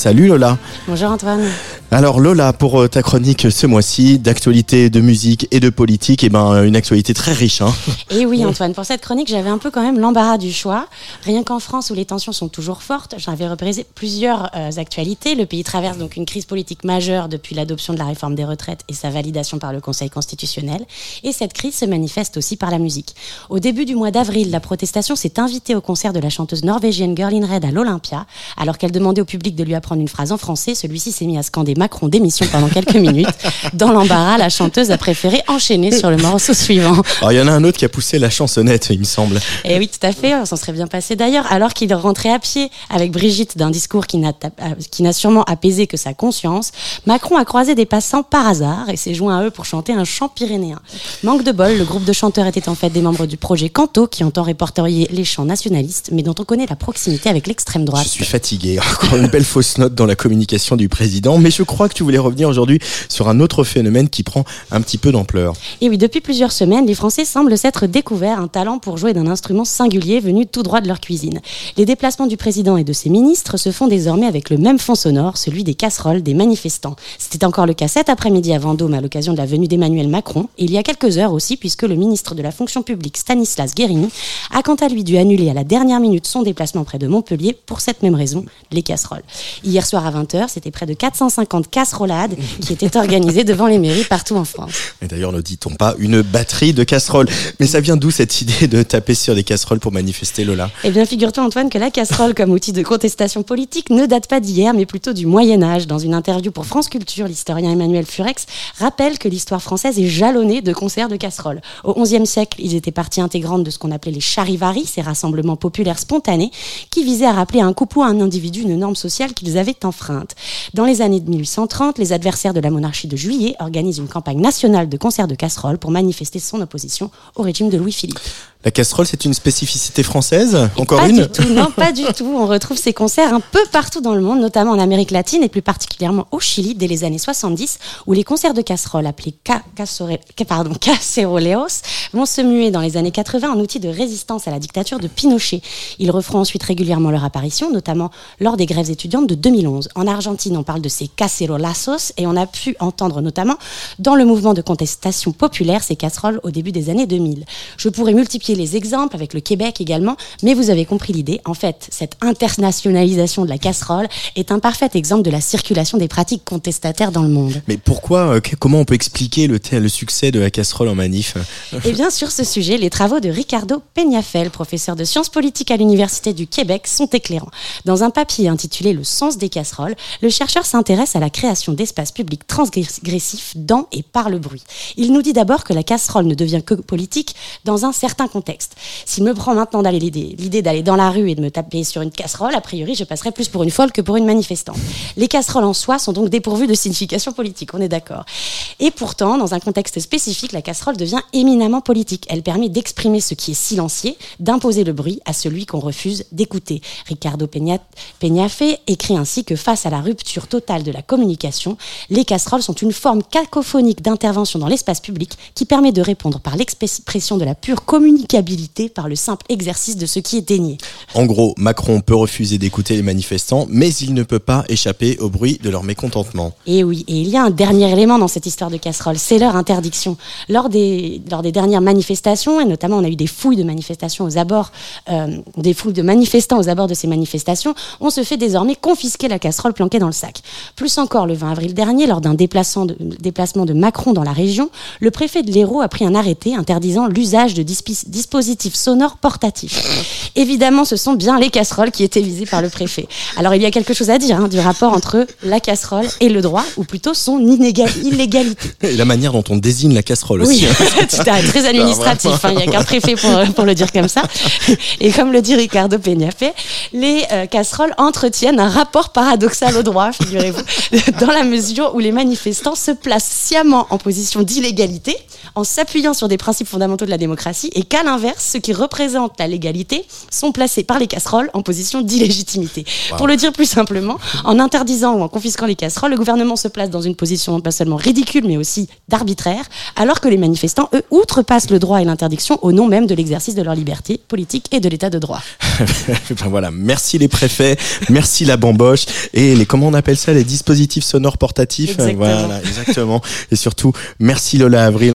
Salut Lola. Bonjour Antoine. Alors Lola, pour euh, ta chronique ce mois-ci, d'actualité, de musique et de politique, et eh ben une actualité très riche. Hein. Et oui Antoine, pour cette chronique, j'avais un peu quand même l'embarras du choix. Rien qu'en France où les tensions sont toujours fortes, j'avais représenté plusieurs euh, actualités. Le pays traverse donc une crise politique majeure depuis l'adoption de la réforme des retraites et sa validation par le Conseil constitutionnel. Et cette crise se manifeste aussi par la musique. Au début du mois d'avril, la protestation s'est invitée au concert de la chanteuse norvégienne Girl in Red à l'Olympia. Alors qu'elle demandait au public de lui apprendre une phrase en français, celui-ci s'est mis à scander Macron d'émission pendant quelques minutes. Dans l'embarras, la chanteuse a préféré enchaîner sur le morceau suivant. Il y en a un autre qui a poussé la chansonnette, il me semble. Et eh oui, tout à fait, on s'en serait bien passé d'ailleurs. Alors qu'il rentrait à pied avec Brigitte d'un discours qui n'a, qui n'a sûrement apaisé que sa conscience, Macron a croisé des passants par hasard et s'est joint à eux pour chanter un chant pyrénéen. Manque de bol, le groupe de chanteurs était en fait des membres du projet Canto qui entend répertorier les chants nationalistes, mais dont on connaît la proximité avec l'extrême droite. Je suis fatigué. Encore une belle fausse note dans la communication du président, mais je crois que tu voulais revenir aujourd'hui sur un autre phénomène qui prend un petit peu d'ampleur. Et oui, depuis plusieurs semaines, les Français semblent s'être découvert un talent pour jouer d'un instrument singulier venu tout droit de leur cuisine. Les déplacements du président et de ses ministres se font désormais avec le même fond sonore, celui des casseroles des manifestants. C'était encore le cas cet après-midi à Vendôme à l'occasion de la venue d'Emmanuel Macron, et il y a quelques heures aussi, puisque le ministre de la fonction publique Stanislas Guérini a quant à lui dû annuler à la dernière minute son déplacement près de Montpellier pour cette même raison, les casseroles. Hier soir à 20h, c'était près de 450 casserolades qui étaient organisées devant les mairies partout en France. Et d'ailleurs, ne dit-on pas une batterie de casseroles Mais ça vient d'où cette idée de taper sur des casseroles pour manifester, Lola? Eh bien, figure-toi, Antoine, que la casserole comme outil de contestation politique ne date pas d'hier, mais plutôt du Moyen-Âge. Dans une interview pour France Culture, l'historien Emmanuel Furex rappelle que l'histoire française est jalonnée de concerts de casseroles. Au XIe siècle, ils étaient partie intégrante de ce qu'on appelait les charivaris, ces rassemblements populaires spontanés, qui visaient à rappeler à un couple ou à un individu une norme sociale qu'ils avaient enfreinte. Dans les années 1830, les adversaires de la monarchie de Juillet organisent une campagne nationale de concerts de casseroles pour manifester son opposition au régime de Louis-Philippe. La casserole, c'est une spécificité française Encore pas une du tout, Non, pas du tout. On retrouve ces concerts un peu partout dans le monde, notamment en Amérique latine et plus particulièrement au Chili dès les années 70, où les concerts de casserole appelés ca pardon, caceroleos vont se muer dans les années 80 en outil de résistance à la dictature de Pinochet. Ils referont ensuite régulièrement leur apparition, notamment lors des grèves étudiantes de 2011. En Argentine, on parle de ces cacerolazos et on a pu entendre notamment dans le mouvement de contestation populaire ces casseroles au début des années 2000. Je pourrais multiplier les exemples avec le Québec également, mais vous avez compris l'idée. En fait, cette internationalisation de la casserole est un parfait exemple de la circulation des pratiques contestataires dans le monde. Mais pourquoi, euh, comment on peut expliquer le, le succès de la casserole en manif? Eh bien, sur ce sujet, les travaux de Ricardo Peñafel, professeur de sciences politiques à l'Université du Québec, sont éclairants. Dans un papier intitulé Le sens des casseroles, le chercheur s'intéresse à la création d'espaces publics transgressifs dans et par le bruit. Il nous dit d'abord que la casserole ne devient que politique dans un certain contexte. S'il me prend maintenant l'idée d'aller dans la rue et de me taper sur une casserole, a priori, je passerai plus pour une folle que pour une manifestante. Les casseroles en soi sont donc dépourvues de signification politique, on est d'accord. Et pourtant, dans un contexte spécifique, la casserole devient éminemment politique. Elle permet d'exprimer ce qui est silencieux, d'imposer le bruit à celui qu'on refuse d'écouter. Ricardo Peñafé écrit ainsi que face à la rupture totale de la communication, les casseroles sont une forme cacophonique d'intervention dans l'espace public qui permet de répondre par l'expression de la pure communication par le simple exercice de ce qui est dénié. En gros, Macron peut refuser d'écouter les manifestants, mais il ne peut pas échapper au bruit de leur mécontentement. Et oui, et il y a un dernier élément dans cette histoire de casserole, c'est leur interdiction. Lors des, lors des dernières manifestations, et notamment on a eu des fouilles de manifestations aux abords, euh, des fouilles de manifestants aux abords de ces manifestations, on se fait désormais confisquer la casserole planquée dans le sac. Plus encore, le 20 avril dernier, lors d'un déplacement de, Macron dans la région, le préfet de l'Hérault a pris un arrêté interdisant l'usage de dispositifs sonores portatifs. Évidemment, ce sont bien les casseroles qui étaient visées par le préfet. Alors, il y a quelque chose à dire hein, du rapport entre la casserole et le droit, ou plutôt son illégalité. Et la manière dont on désigne la casserole aussi. Oui, c'est très administratif. Hein, il n'y a qu'un préfet pour, pour, le dire comme ça. Et comme le dit Ricardo Peñafé, les euh, casseroles entretiennent un rapport paradoxal au droit, figurez-vous. dans la mesure où les manifestants se placent sciemment en position d'illégalité en s'appuyant sur des principes fondamentaux de la démocratie et qu'à l'inverse, ceux qui représentent la légalité sont placés par les casseroles en position d'illégitimité. Pour le dire plus simplement, en interdisant ou en confisquant les casseroles, le gouvernement se place dans une position pas seulement ridicule mais aussi d'arbitraire, alors que les manifestants, eux, outrepassent le droit et l'interdiction au nom même de l'exercice de leur liberté politique et de l'état de droit. ben voilà, merci les préfets, merci la bamboche et les comment on appelle ça les dispositifs sonores portatifs. Exactement. Voilà, exactement. Et surtout, merci Lola Avril.